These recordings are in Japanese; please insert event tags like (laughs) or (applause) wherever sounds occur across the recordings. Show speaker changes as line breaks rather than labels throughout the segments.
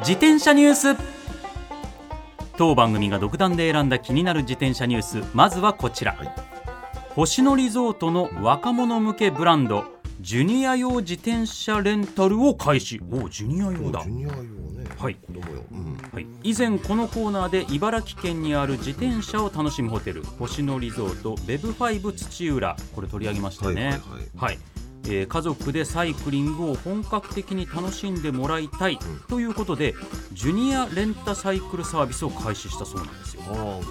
自転車ニュース。当番組が独断で選んだ気になる自転車ニュース。まずはこちら、
はい。
星野リゾートの若者向けブランドジュニア用自転車レンタルを開始。おジュニア用だ。
ジュニア用ね。
はい。
子供用。うん。
はい、以前このコーナーで茨城県にある自転車を楽しむホテル星野リゾートベブファイブ土浦。これ取り上げましたよね。
はいはいはい。
はいえー家族でサイクリングを本格的に楽しんでもらいたい、ということでジュニアレンタサイクルサービスを開始したそうなんですよ。
こ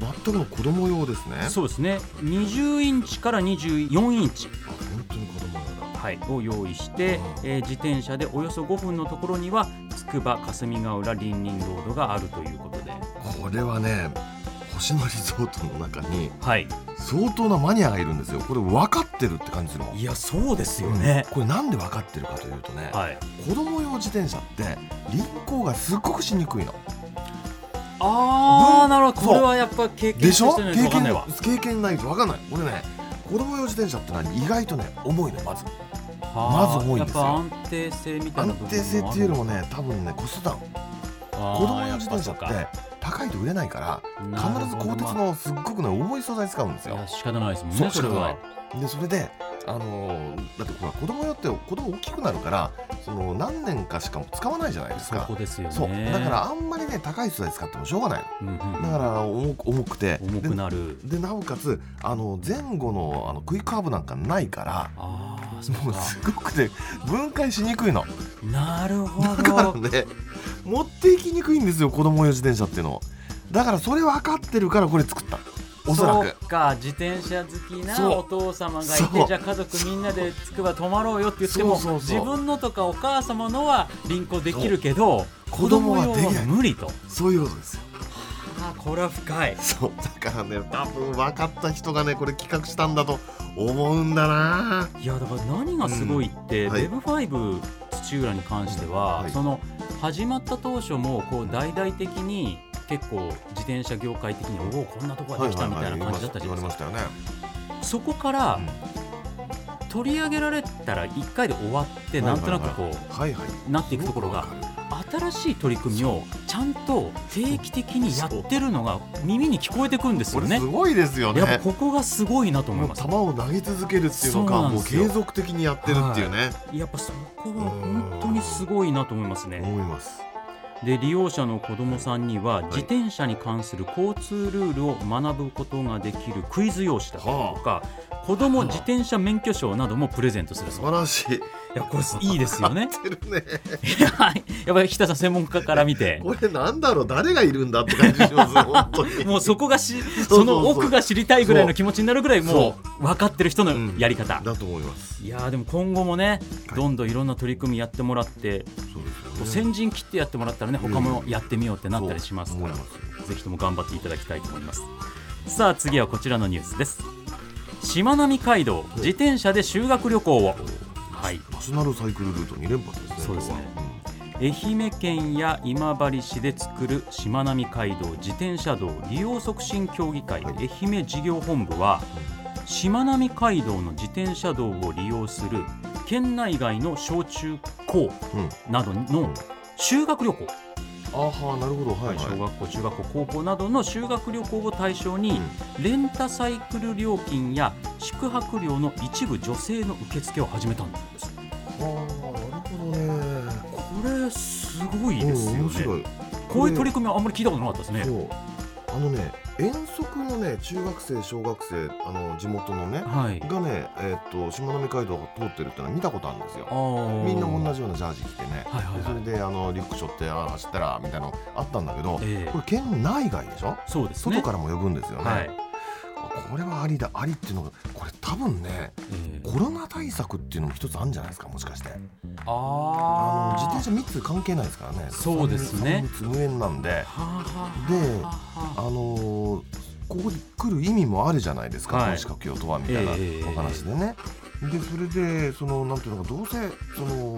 れ全くの子供用ですね。
そうですね。20インチから24インチ、
あ本当に子供用だ。
はい、を用意して
う、
えー自転車でおよそ5分のところにはつくば霞ヶ浦林林ロードがあるということで。
これはね星野リゾートの中に
はい。
相当なマニアがいるんですよ。これ分かってるって感じの。
いやそうですよ
うん。
ね、
これなんで分かってるかというとね、
はい。
子供用自転車って輪行がすっごくしにくいの。
ああなるほど。これはやっぱ経験
でし
てないと
経験
分かんないわ。
経験ないと分かんない。俺ね子供用自転車ってのは意外とね重いのまず。
はあ
まず多いんですよ。
やっぱ安定性みたいな
安定性っていうよりも
ね
ね多分ねコストダウン。子
子
供用自転車って高いと売れないから必ず鋼鉄のすっごくね重い素材使うんですよ。
仕方ないですもんねそれは。
でそれであのーだってほら子供用って子供大きくなるからその何年かしかも使わないじゃないです
そ
か
こですよね。
そう。だからあんまりね高い素材使ってもしょうがない。
うんうん
のだから重くて。
重くなる。
ででなおかつあの前後のあのクイックカーブなんかないからもうすごくね分解しにくいの。
なるほ
だから
ど
ね持っていきにくいんですよ子供用自転車っていうのだからそれ分かってるからこれ作った。おそらく。
か自転車好きなお父様がいてじゃあ家族みんなでつくば泊まろうよって言っても自分のとかお母様のは輪行できるけど子
子供はできない。
は無理と。
そういうことですよ。
あーこれは深い。
そうだからね多分分かった人がねこれ企画したんだと思うんだな。い
やだから何がすごいって、
うん。はい。
Web5 土浦に関しては、
はい。
その始まった当初もこう大々的に結構自転車業界的におおこんなとこができたみたいな感じだったじゃないですか、そこから取り上げられたら1回で終わってなんとなくこう、なっていくところが新しい取り組みをちゃんと定期的にやってるのが耳に聞こえてくるんですよね。
す。ごいですよね。
やっぱここがすごいなと思います。
球を投げ続けるっていうのか
そうなん
もう継続的にやってるっていうね、
やっぱそこは本当にすごいなと思いますね。
思います。
で利用者の子どもさんには、自転車に関する交通ルールを学ぶことができるクイズ用紙だったりとか、子ども自転車免許証などもプレゼントするそう
素晴らしい
いやこれいいですよね。
ね。(laughs)
はい。やっぱり北さん専門家から見て。
これなんだろう？誰がいるんだって感じします (laughs) 本当に。
もうそこがし
そ
の奥が知りたいぐらいの気持ちになるぐらいも
そう。
分かってる人のやり方、
だと思います。
いやーでも今後もね、
はい。
どんどんいろんな取り組みやってもらって、
そうですよね。
先陣切ってやってもらったらね他もやってみようってなったりしますから、
そう思います。
ぜひとも頑張っていただきたいと思います。さあ次はこちらのニュースです。しまなみ海道自転車で修学旅行をはい。
ナショナルサイクルルート2連発ですね
そうですね。
こ
愛媛県や今治市で作るしまなみ海道自転車道利用促進協議会、
はい。
愛媛事業本部はしまなみ海道の自転車道を利用する県内外の小中高などの修学旅行、
あはなるほど。はいはい。
小学校中学校高校などの修学旅行を対象に、レンタサイクル料金や宿泊料の一部助成の受付を始めたんです。
はあなるほどね。
これすごいですよね。こういう取り組みはあんまり聞いたことなかったですね
あのね遠足のね中学生小学生あの地元のね
はい。
がねえーっとしまなみ海道が通ってるってのは見たことあるんですよ。みんな同じようなジャージ着てね、
はいはいはい。
でそれであのリュック背負ってあ走ったらみたいなのあったんだけど、
ええ。
これ県内外でしょ？
そうですね。
外からも呼ぶんですよね、
はい
これはありだありっていうのがこれ多分ね
ええ
コロナ対策っていうのも一つあるんじゃないですかもしかして。あ
あ
の
ー
自転車密関係ないですからね。
そうですね。
無縁なんで。で
はあ。
あのーここに来る意味もあるじゃないですか、
はい。
この資格用とはみたいな
ええ
お話でね。でそれでそのなんていうのかどうせその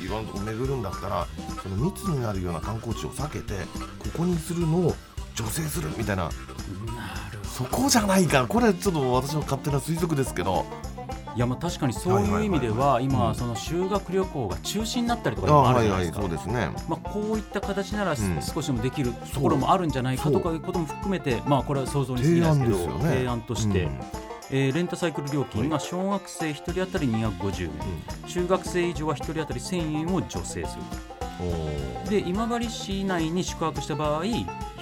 いろんなとこ巡るんだったらその密になるような観光地を避けてここにするのを助成するみたいな。
なる
そこじゃないか。これちょっと私の勝手な推測ですけど。
いやまあ確かにそういう意味では今その修学旅行が中止になったりとか
あ
もあるじゃないですか。
そうですね。
まあ、こういった形なら
ん。
少しでもできるところもあるんじゃないかとかいうことも含めて、まあ、これは想像に過ぎ
提
ないですけど
案ですよね。
提案として、
うん。
えーレンタサイクル料金が小学生1人当たり250円、中学生以上は1人当たり1000円を助成するで今治市内に宿泊した場合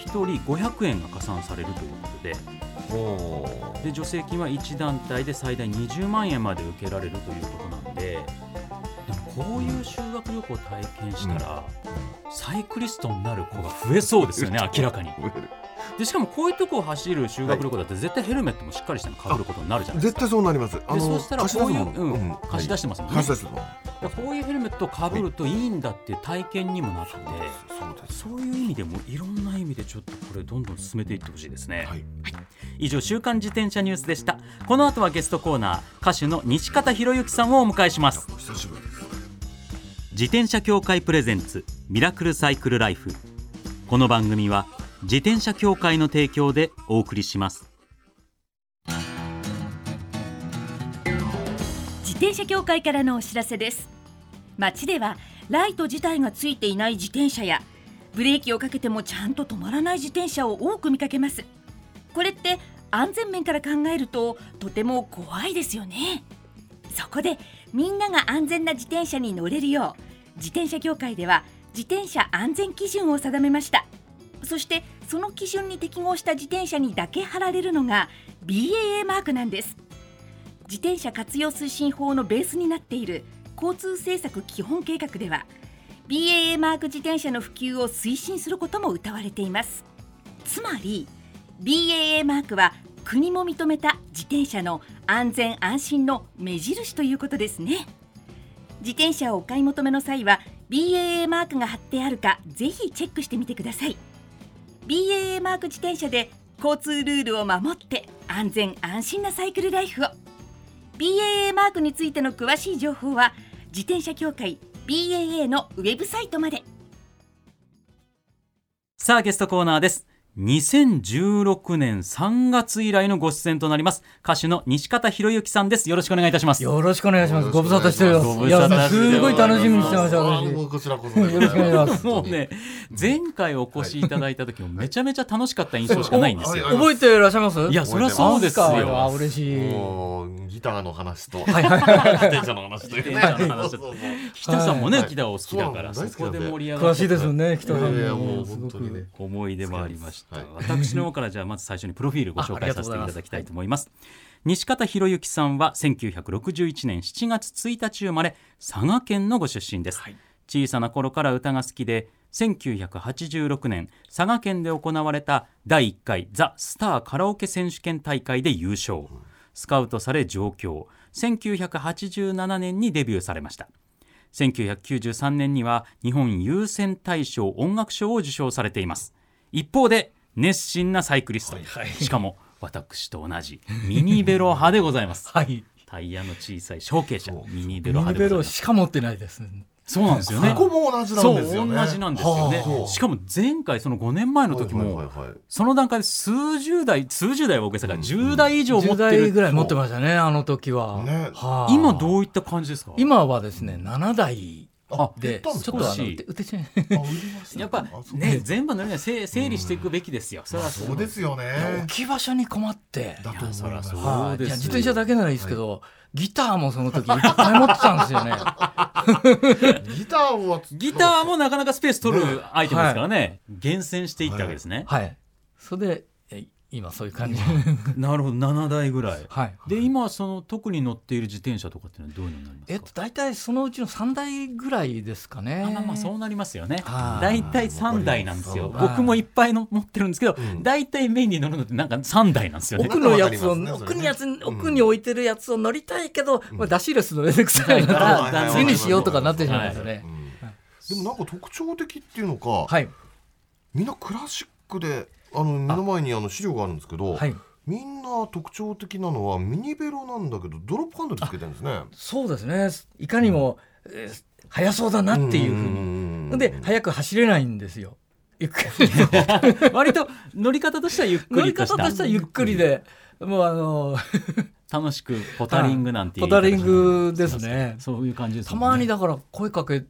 1人500円が加算されるということで。で助成金は1団体で最大20万円まで受けられるということなんで。でもこういう修学旅行を体験したら、サイクリストになる子が増えそうですよね (laughs) 明らかにでしかもこういうとこを走る修学旅行だって絶対ヘルメットもしっかりしたのかぶることになるじゃないですか。
絶対そうなります。あ
でそうしたらこういううん貸し出してますもんね。こういうヘルメットをかぶるといいんだって体験にもなって
そうです。
そういう意味でもいろんな意味でちょっとこれどんどん進めていってほしいですね、
はい。
以上週刊自転車ニュースでした。この後はゲストコーナー歌手の西方博之さんをお迎えします。
お久しぶりです。
自転車協会プレゼンツミラクルサイクルライフ。この番組は自転車協会の提供でお送りします。
自転車協会からのお知らせです。街ではライト自体がついていない自転車やブレーキをかけてもちゃんと止まらない自転車を多く見かけます。これって安全面から考えるととても怖いですよね。そこでみんなが安全な自転車に乗れるよう自転車協会では自転車安全基準を定めました。そしてその基準に適合した自転車にだけ貼られるのが BAA マークなんです。自転車活用推進法のベースになっている交通政策基本計画では BAA マーク自転車の普及を推進することも謳われています。つまり BAA マークは国も認めた自転車の安全安心の目印ということですね。自転車をお買い求めの際は BAA マークが貼ってあるかぜひチェックしてみてください。BAA マーク自転車で交通ルールを守って安全安心なサイクルライフを。BAA マークについての詳しい情報は自転車協会 BAA のウェブサイトまで。
さあゲストコーナーです。2016年3月以来のご出演となります。歌手の西方博之さんです。よろしくお願いいたします。
よろしくお願いします。ご無沙汰しております。いや、
す
すごい楽しみにしてました、
こちらこそ
よろしくお願いします。(laughs)
もうね前回お越しいただいた時もめちゃめちちゃ楽しかった印象しかないんですよ。
はい
覚えていらっしゃいます？
いやそりゃそうです
あ
よ
嬉しい。
ギターの話と
はいはいはい。
自転車の話という
北さんもね、
はい。
ギターお好きだから
そ
こで盛り上が
詳
って
しいですよね、北さん
も。
も。
う
すごく
本当にね。
思い出もありました、
はい。
私の方からじゃあまず最初にプロフィールご紹介させていただきたいと思います。
あ
西方博之さんは1961年7月1日生まれ佐賀県のご出身です、小さな頃から歌が好きで1986年佐賀県で行われた第1回ザ・スターカラオケ選手権大会で優勝。スカウトされ上京。1987年にデビューされました。1993年には日本優先大賞音楽賞を受賞されています。一方で熱心なサイクリスト、しかも私と同じ。ミニベロ派でございます。(laughs)
はい。
タイヤの小さい小径車。ミニベロ
ミニベロ
派でございます。
しか持ってないです。
そうなんですよね。
ここも同じな
ん
ですよね。
同じなんですよね。
はあ。
しかも前回その5年前の時も
はいはいはい。はい
その段階で数十台数十台は大げさから10台以上持
10
って
台
る
ぐらい持ってましたね、あの時は。
ね。
はい
今どういった感じですか？
今はですね、7台
あ
で、ちょっとあの、
少し。
うてちゃん。
あ売りました。
やっぱね全部のりは整整理していくべきですよ。それは
そう。ですよね。
置き場所に困って。
だと思います。
自転車だけならいいですけど、ギターもその時いっぱい持ってたんですよね。(laughs)
ギターは
ギターもなかなかスペース取るアイテムですからね。厳選していったわけですね。
はい。それで、え今そういう感じ。(laughs)
なるほど。7台ぐらい。
はい。
で今その特に乗っている自転車とかっていうのはどういうのになりますか？
えっと大体そのうちの3台ぐらいですかね。
あまあまあそうなりますよね。
はい。
大体3台なんですよ。
はい。
僕もいっぱいの持ってるんですけど
うん。
大体メインに乗るのってなんか3台なんですよね。
奥のやつを、
ね
奥にやつ、奥に置いてるやつを乗りたいけど、まあ、出し入れするのめんどくさいか
はいはい
ら
はい。(laughs)
次にしようとかなってしまうんですよね。
うんでもなんか特徴的っていうのか、
はい。
みんなクラシックであの目の前にあの資料があるんですけど、
はい。
みんな特徴的なのはミニベロなんだけどドロップハンドルつけてるんですね。
そうですね。いかにも、えー速そうだなっていうふうに。
に
で速く走れないんですよ。ゆっくり
割と乗り方としてはゆっく
乗り
りとした
方としてはゆっくりでもうあの
楽しくポタリングなんていう
ポタリングですね。
そういう感じですね。
まにだから声かけ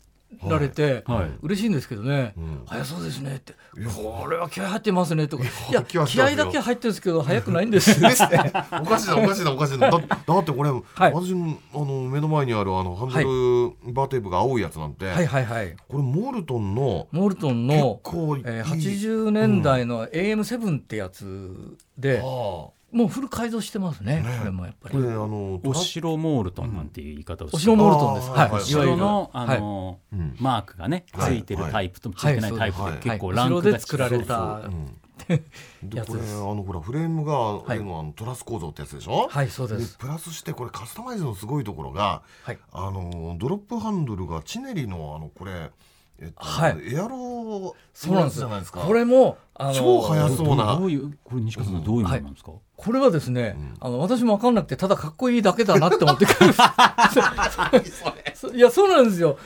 られて、
はい。はい。
嬉しいんですけどね、
うん
速そうですねって。これは気合入ってますねとか。いや
気合
だけ入ってるんですけど速くないんです。(laughs)
ですね。おかしいなおかしいなおかしいな。だだってこれ、
はい。
私のあの目の前にあるあのハンドルバーテープが青いやつなんて、
はい。はいはい
これモルトンの
モルトン
結
の、えー、80年代の AM7 ってやつで、
あ
もうフル改造してますね
ね。
これもやっぱ
あこれ
り
あの
お城モールトンなんていう言い方をす。る
お城モルトンです。はい、
はい。
いわゆる。
城のあの、
うん。
マークがねつ
はい
いてるタイプとついてないタイプ
はい。
で結構
はい。
ランクが
作られた
うん。でこれあのほらフレームが、
い。
あのトラス構造ってやつでしょ、
はいそうです。
プラスしてこれカスタマイズのすごいところが
はい。
あのドロップハンドルがチネリのあのこれ、えっと
はい。
エアロ
そうなんですよ
じゃないです。か
これもあの
超速そう
ど
な。
どういうこれ西川さんどういうものなんですか、
これはですね、
うん。
あの私も分かんなくてただかっこいいだけだなって思ってくるそいやそうなんですよ。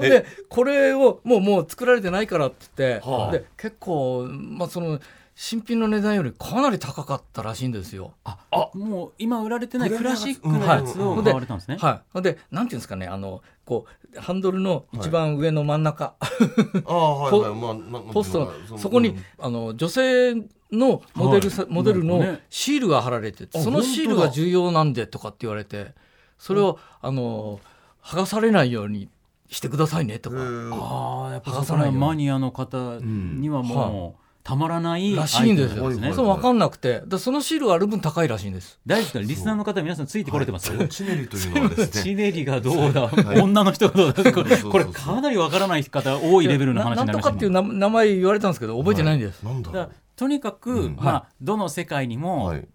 でこれをもうもう作られてないからって言って、
はあ
で結構まあその新品の値段よりかなり高かったらしいんですよ。
あもう今売られてないクラシックのやつを。買われたんですね、
はい、でなんていうんですかねあのこうハンドルの一番上の真ん中、
ああはい
ポ
はい。まあななん
ポストの
そ
こに、
うん
あの女性のモデルさ、
はい。
モデルのシールが貼られてそのシールが重要なんでとかって言われてそれを、あの剥がされないようにしてくださいねとか、
ああやっぱ
剥がさない
マニアの方にはもうたまらない
らしいんですよ、
アイテムなん
そう分かんなくて。だそのシールがある分高いらしいんです。
大丈夫ですかリスナーの方皆さんついてこれてます、
はいチネリというのはですね。
チネリがどうだ、
い。
女の人がどうだ？これこれかなりわからない方多いレベルの話
ななんと
になりましたね
かっていう名名前言われたんですけど覚えてないんです、
なんだろ
だからとにかく、
うん。
まあ、どの世界にも、
うはい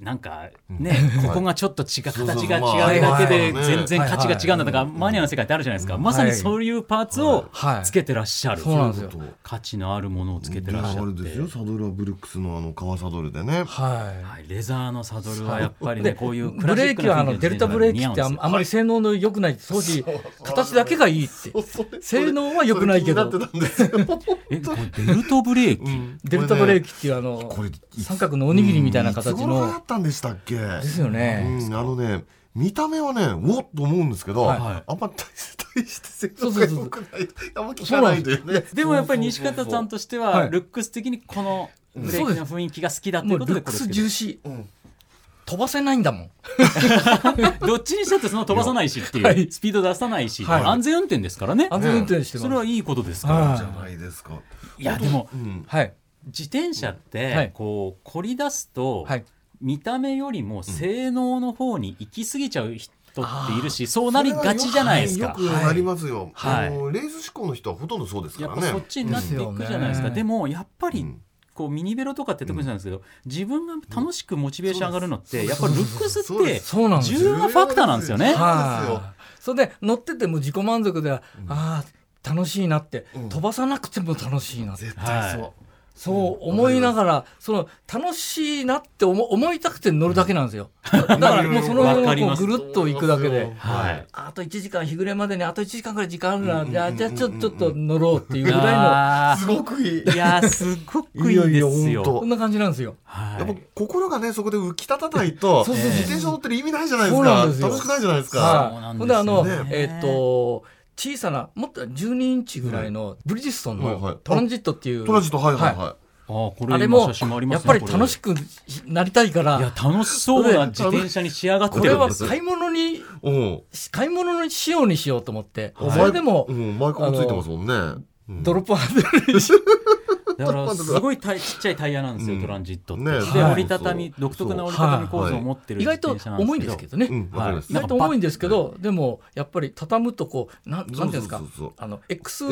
なんか
うん。
ね、ここがちょっと違う、形が違う
まあ
だけで全然価値が違うんだとか、マニアの世界ってあるじゃないですか、まさにそういうパーツを
はい。
つけてらっしゃる、
そうなんですよ。
そういうこ
価値のあるものをつけてらっしゃって。
あれですよサドルはブルックスのあの革サドルでね。
はい。
はい、レザーのサドルはやっぱりね、
で
こういうク
ブレーキはあのデルタブレーキってあ
ん
まり性能の良くない。当時形だけがいいって。性能は良くないけど。
えこれデルトブレーキ、
うん。
デルタブレー
キ
キっていうあの三角のおにぎりみたいな形の
ったんでしたっけ？
ですよね。
うん、あのね見た目はねおっと思うんですけど、
はい。
はい
あんま大大してが良くないあんま聞かないね。
でもやっぱり西方さんとしては、
はい。
ルックス的にこのブレーキの雰囲気が好きだとい
も
うことで
うルックス重視。
うん。
飛ばせないんだもん。(laughs)
どっちにしたってその飛ばさないしっていう、
はい。
スピード出さないし、
はい。
安全運転ですからね。
安全運転してます。
それはいいことですから、
はい
じゃないですか。
いやでも
うん。
はい。
自転車って、
はい。
こう凝り出すと、
はい。
見た目よりも性能の方に行き過ぎちゃう人っているし、そうなりがちじゃないですか。
よくありますよ、
はい。
あのレース志向の人はほとんどそうですからね。
やっぱそっちになっていくじゃないですか。
で
もやっぱり、
うん。
こうミニベロとかって特になんですけど、自分が楽しくモチベーション上がるのって、
うん
やっぱりルックスって
そうです。
そうなんですよ。
重要なファクターなんですよね。
そうですよ。
はい。それで乗ってても自己満足で、ああ楽しいなって、
うん。
飛ばさなくても楽しいなって。
絶対そう、
はい
そう思いながら、その楽しいなって思思いたくて乗るだけなんですよ。だからもうその
わか
ま
ります。
まこうぐるっと行くだけで。
はい。
あと1時間日暮れまでにあと1時間ぐらい時間あるな、
うん。
じゃあじゃあちょ
うん
ちょっと乗ろうっていうぐらい
あ
すごくいい。
ーいやすごくいいですよ。
こんな感じなんですよ。
はい。
やっぱ心がねそこで浮き立たないと
そうそうそう
自転車乗ってる意味ないじゃないです
そうな
か
んですよ。
楽しくないじゃないですか、
そうなんですよね。
ほんであの、えっ、と小さなもっと12インチぐらいのブリヂストンのトランジットっていう、
トランジットはいはいはい、
あーこれ
あれも
今写真もありますね
やっぱり楽しくなりたいから。
いや楽しそうな自転車に仕上がって
これ
るんです
は買い物に
うん。
買い物に仕様にしようと思って、
はい
それでも
うんマイクもついてますもんね、うん。
ドロップハンドルにし
だから (laughs) すご
い
ちっちゃいタイヤなんですよ、
うん。
トランジットって、
ね
で
はい。
折りたたみ独特な折りたたみ構造を持ってる
意外と重いんですけどね、
うんわかります。
意外と重いんですけど、でもやっぱり畳むとこうなんなんていうんですか？
そうそうそうそう
あの X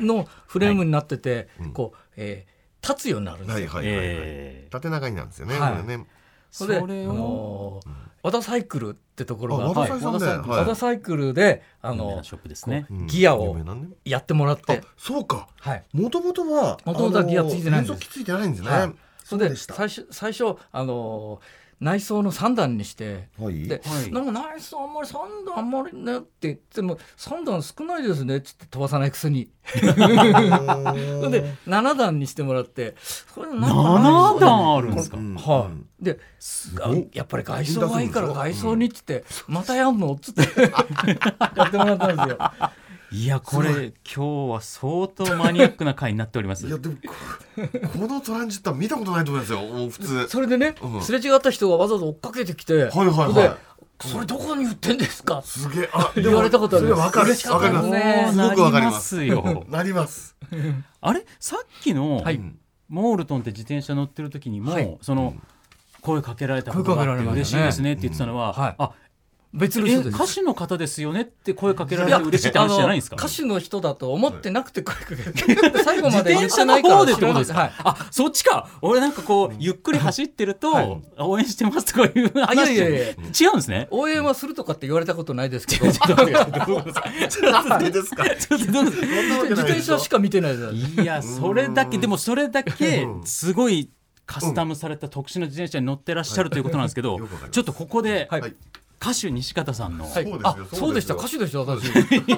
のフレームになってて、
うん。
こう、えー立つようになるんですよ。
はいはいはいはい、
えー。
縦長になんですよね、
はい。
これね。
それで
それを
あのー和田サイクルってところが
あ和田
和田
サイクルであの
有名なショップですね。
こうギアをやってもらって。
あ、そうか。
はい、
もともとは
元々はギアついてないんです。
ついてないんですね、
はい。それで
そうでした。
最初最初あのー内装の3段にして
はい。
で、
はい。
なんか内装あんまり3段あんまりねって言っても3段少ないですねっつって飛ばさないくせに。そ (laughs) れで7段にしてもらってこれなんか
7段あるんですか、
うん。
はい、であ
ごい
やっぱり外装がいいから
うん
外装にっつって、またやんのっつって (laughs) やってもらったんですよ。
いやこれ今日は相当マニアックな回になっております。
いやでもこ (laughs) このトランジットは見たことないと思いますよ。普通。
それでね、
うん。
すれ違った人がわざわざ追っかけてきて、
はいはいはい。
でそれどこに売ってんですか？
すげえあ
言われたことある
わかる。わかります。ごくわかります。
なりますよ。
なります。
あれ？さっきの、モールトンって自転車乗ってる時にも、
はい。
その、声かけられたことが嬉
し
いですねって言ってたのは、あ
別の人で
歌手の方ですよねって声かけら
いや
れて嬉しいって話じゃないんですか？
歌手の人だと思ってなくて声かけて (laughs) 最後ま
自
で言って
転車の
ないから。
方でってことですか、
はい。
あそっちか。俺なんかこうゆっくり走ってると、
はい。
応援してますとかいう
あいやい
話
やいや。
違うんですね？
応援はするとかって言われたことないですけど。
なんでですか？
ちょっとどうですか？
自転車しか見てないです
いやそれだけでもそれだけ
うん。
すごいカスタムされた特殊な自転車に乗ってらっしゃるということなんですけど、ちょっとここで
はい
はい
歌手西方さんの。
はい。
そうですよ。
あ
そうで
した。歌手でした私。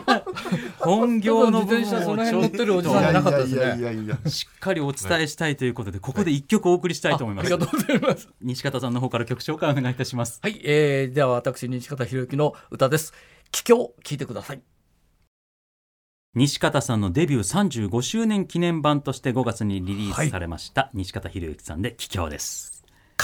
(laughs)
本業の部分を
乗ってるおじさんじゃなかったですね。
しっかりお伝えしたいということでここで一曲お送りしたいと思います。
あありがとうございます。
西方さんの方から曲紹介お願いいたします。
はい、えー、では私西方博之の歌です。帰郷聞いてください。
西方さんのデビュー35周年記念版として5月にリリースされました、西方博之さんで「帰郷」です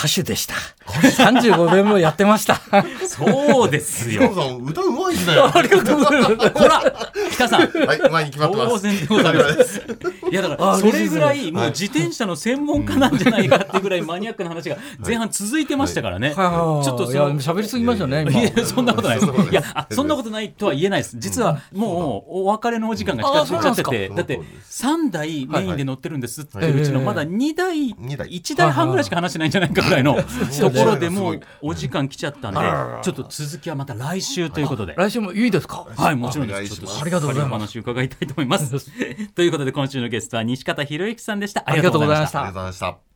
歌手でした。35年もやってました。
そうです
ヒ
よ
ロさん歌うまいですねは
ありがとうございます。
ほら北さん。
い前に決まってます。
当然でございます。(laughs) いやだから
あ
それぐらいもう自転車の専門家なんじゃないかっていうぐらいマニアックな話が前半続いてましたからね。
はい。
ちょっとそ
いや
の
喋りすぎましたね今
いやそんなことないです。
い。
いやあそんなことないとは言えないです。実はもうお別れのお時間が近づいちゃってて、
うん
だって3台メインで乗ってるんですって
う
ちのまだ2台
二台。
1台半ぐらいしか話してないんじゃないかぐらいの (laughs) ところでも
す
うお時間来ちゃったんでちょっと続きはまた来週ということで。
来週もいいですか？
はい、もちろんです。ちょっと
ありがとうございます
お話を伺いたいと思います。(laughs) ということで、今週のゲストは西方博之さんでした。
ありがとうございまし
ありが
た
とうございました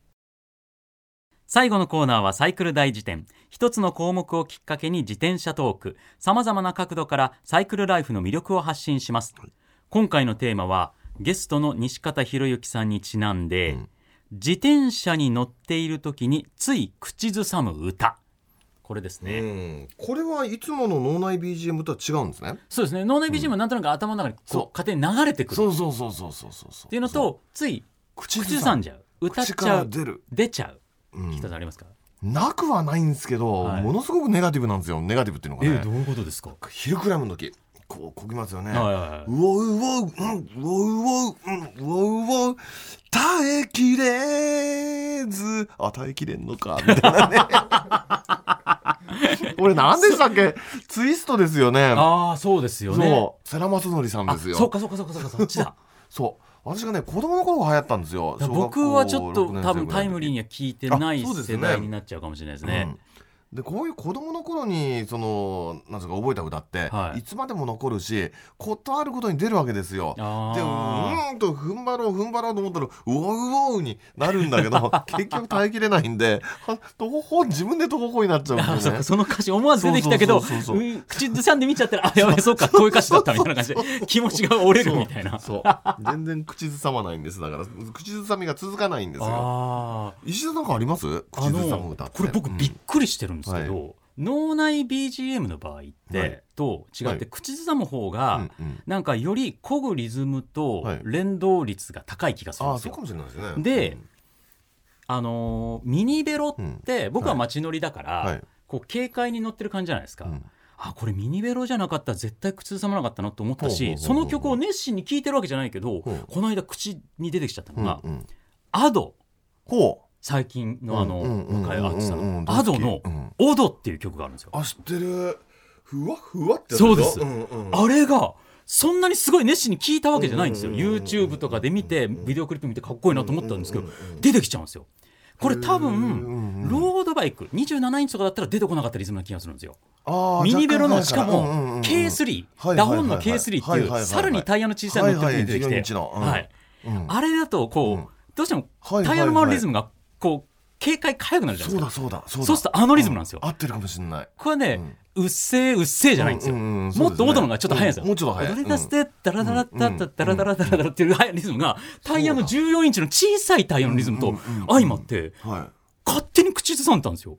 最後のコーナーはサイクル大辞典。一つの項目をきっかけに自転車トーク。様々な角度からサイクルライフの魅力を発信します。今回のテーマは、ゲストの西方博之さんにちなんで、
うん
自転車に乗っている時につい口ずさむ歌。これですね。
うん。これはいつもの脳内 BGM とは違うんですね。
そうですね。脳内 BGM はなんとなく頭の中に
そう。
こう勝手に流れてくる。
そうそうそうそうそうそう。そう
っていうのと、つい
口
口ずさんじゃう。歌っちゃう。
出る、
出ちゃう。
うん
北さんありますか？
なくはないんですけど、
はい。
ものすごくネガティブなんですよ。ネガティブっていうのがね、
ういうことですか？
ヒルクライムの時こうこぎますよね、
はいはいはいう
おうおううんうおうおううんうおうおう耐えきれずあ耐えきれんのかみたいなねこれ何でしたっけツイストですよね
ああそうですよね
そう世良正則さんですよ
あそうかそうかそうかそうかそっちだ
そう私がね子供の頃が流行ったんですよ
僕はちょっと多分タイムリー
に
には聞いてない世代になっちゃうかもしれないですね。
でこういう子供の頃にそのなんですか覚えた歌って、
はい。
い、つまでも残るしことあることに出るわけですよ。でうんと踏ん張ろう踏ん張ろうと思ったらうおうおうになるんだけど (laughs) 結局耐えきれないんでは徒歩法自分で徒歩法になっちゃうんですよね。
その歌詞思わず出てきたけど口ずさんで見ちゃったらあやばいそうかこういう歌詞だったみたいな感じで気持ちが折れるみたいな。
そう。全然口ずさまないんです。だから口ずさみが続かないんですよ。
あ
石田なんかあります？
あ
口ずさ
の
む歌
これ僕びっ
うん
くりしてるんですけど、
は
脳内 BGM の場合って、
はい。
と違って
はい。
口ずさむ方が、なんかより漕ぐリズムと
はい。
連動率が高い気がするんですよ。
ああそうかもしれないですね。
であのーミニベロって僕は街乗りだから、
はい。
こう軽快に乗ってる感じじゃないですか、
うん。
あこれミニベロじゃなかったら絶対口ずさまなかったなと思ったしその曲を熱心に聴いてるわけじゃないけどこの間口に出てきちゃったのが
うんうん。
アド最近のあの若いアーティストの
うんうん
アドの
うん「
オド」っていう曲があるんですよ。
あ知ってる。ふわふわって
そうです。
んうん。
あれがそんなにすごい熱心に聞いたわけじゃないんですよ。YouTube とかで見てビデオクリップ見てかっこいいなと思ったんですけど出てきちゃうんですよ。これ多分ロードバイク27インチとかだったら出てこなかったリズムな気がするんですよ。ミニベロの
若
しかも
干早いからうんうんうん
K3
はい
ダホンの K3 って
はい
うさらにタイヤの小さいの乗って出てき
はいはい14イン
てあれだとこ
う
どうしてもタイヤの回るリズムがこう警戒かゆくなるじゃないですか。
そうだそうだそう
するとあのリズムなんですよ、
合ってるかもしれない。
これはね、うっせえうっせえじゃないんですよ、もっと元のがちょっと早いんですよ、
もうちょっと早い。
ドリタスでダラダラダラダラダラダラっていうリズムがタイヤの14インチの小さいタイヤのリズムと相まって、勝手に口ずさんだんですよ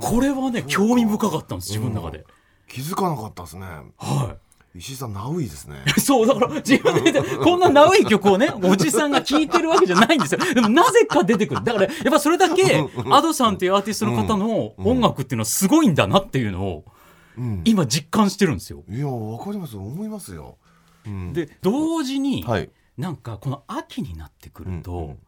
これはね興味深かったんです自分の中で、
気づかなかったですね
はい
石井さんナウイですね
い。(laughs) そうだから自分で言って (laughs) こんなナウい曲をねおじさんが聴いてるわけじゃないんですよ。でもなぜか出てくる。だからやっぱそれだけアドさんっていうアーティストの方の音楽っていうのはすごいんだなっていうのを
うん
今実感してるんですよ。
いやわかります思いますようん
で同時に、
はい
なんかこの秋になってくると、
うんうん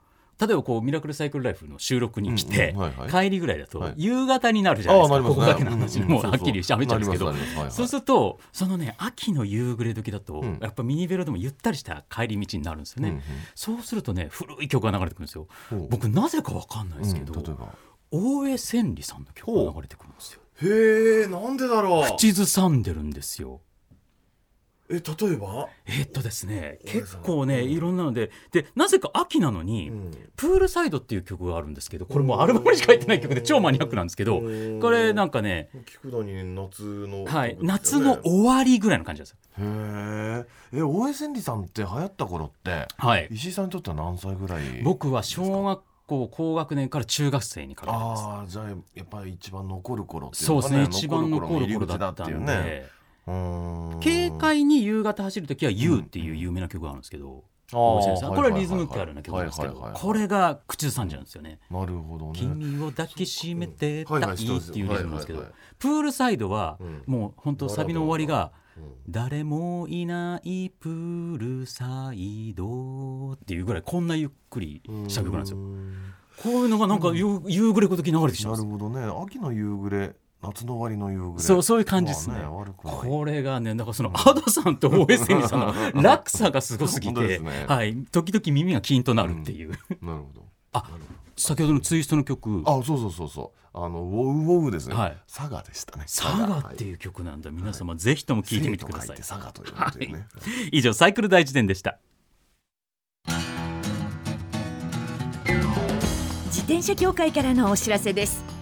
例えばこう「ミラクルサイクルライフ」の収録に来て、帰りぐらいだと
はい。
夕方になるじゃないですか、ここだけの話
うんうん
もうはっきり喋っちゃうんですけど、そうするとそのね秋の夕暮れ時だと、
うん。
やっぱミニベロでもゆったりした帰り道になるんですよね、そうするとね古い曲が流れてくるんですよ。僕なぜかわかんないですけど、
うん例えば。
大江千里さんの曲が流れてくるんですよ。
へえなんでだろう。
口ずさんでるんですよ
え例えば？
えーっとですね結構ねいろんなのででなぜか秋なのに、
うん。
プールサイドっていう曲があるんですけどこれもうアルバムにしか入ってない曲で超マニアックなんですけど
うん。
これなんかね、
菊田に夏の
はい、夏の終わりぐらいの感じです。
へええ大江千里さんって流行った頃って
はい、
石井さんにとっては何歳ぐらい
僕は小学校高学年から中学生にかけて。
ああじゃあやっぱり一番残る頃っていう
そうですね
のか
一番残る頃
口だっ
たんで、軽快に夕方走る時は「You」っていう有名な曲があるんですけど、これはリズム感あるな曲なんですけどこれが口ずさんじゃうんですよね。
なるほどね
君を抱きしめてた
はい
っていうリズムなんですけどプールサイドは
うん
もう本当サビの終わりが
うん「
誰もいないプールサイド」っていうぐらいこんなゆっくりした曲なんですよ。
う。ん。
こういうのがなんか夕夕暮れ時流れてきちゃうです
なんるほどね。秋の夕暮れ夏の終わりの夕暮れ。
そうそういう感じですね。
まあ悪くない。
これがねだからその (laughs) アドさんと大江千里さんの (laughs) 落差がすごすぎて、
すね。
はい、時々耳がキーンとなるっていう、
なるほど。
あ先ほどのツイストの曲。
あそうそうそうそう。あのウォウウォウですね、
はい。
佐賀でしたね「
サガ」っていう曲なんだ。皆様ぜひとも聴いてみてください。
佐賀ということでね、
以上サイクル大辞典でした。
自転車協会からのお知らせです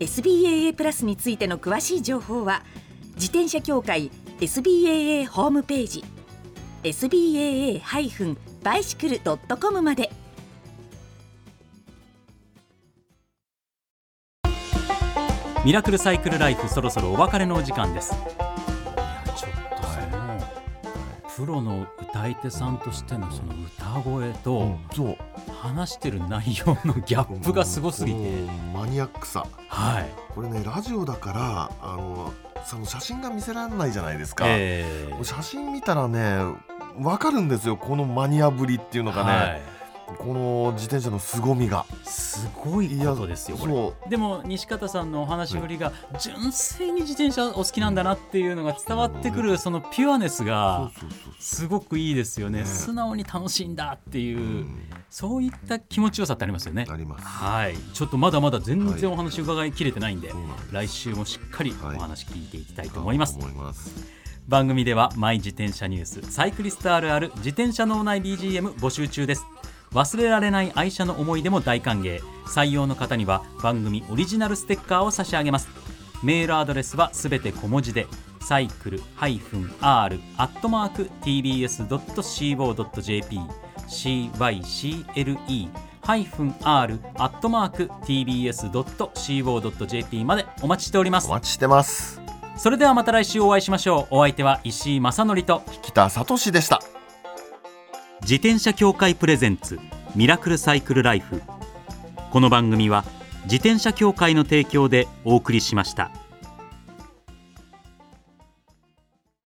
SBAA プラスについての詳しい情報は自転車協会 SBAA ホームページ SBAA-bicycle.com まで。
ミラクルサイクルライフそろそろお別れのお時間です。プロの歌い手さんとしてのその歌声
う
と
ん。そう。
話してる内容のギャップがすごすぎて。
マニアックさ。
はい。
これねラジオだからあのその写真が見せられないじゃないですか、
えー
写真見たらねわかるんですよこのマニアぶりっていうのがね、
はい
この自転車の凄みが。
すごいことですよこれ。でも西方さんのお話ぶりが純粋に自転車お好きなんだなっていうのが伝わってくるそのピュアネスがすごくいいですよね。
ね。
素直に楽しいんだっていう、
うん。
そういった気持ちよさってありますよね。はい。ちょっとまだまだ全
はい
然お話伺いきれてないんで、来週もしっかり
はい。
お話聞いていきたいと思います、
思います。
番組ではマイ自転車ニュースサイクリストあるある自転車脳内 BGM 募集中です忘れられない愛車の思い出も大歓迎。採用の方には番組オリジナルステッカーを差し上げます。メールアドレスはすべて小文字でサイクル -r アットマーク tbs.co.jp cycle -r アットマーク tbs.co.jp までお待ちしております。
お待ちしてます。
それではまた来週お会いしましょう。お相手は石井正則と
北聡でした
自転車協会プレゼンツミラクルサイクルライフこの番組は自転車協会の提供でお送りしました。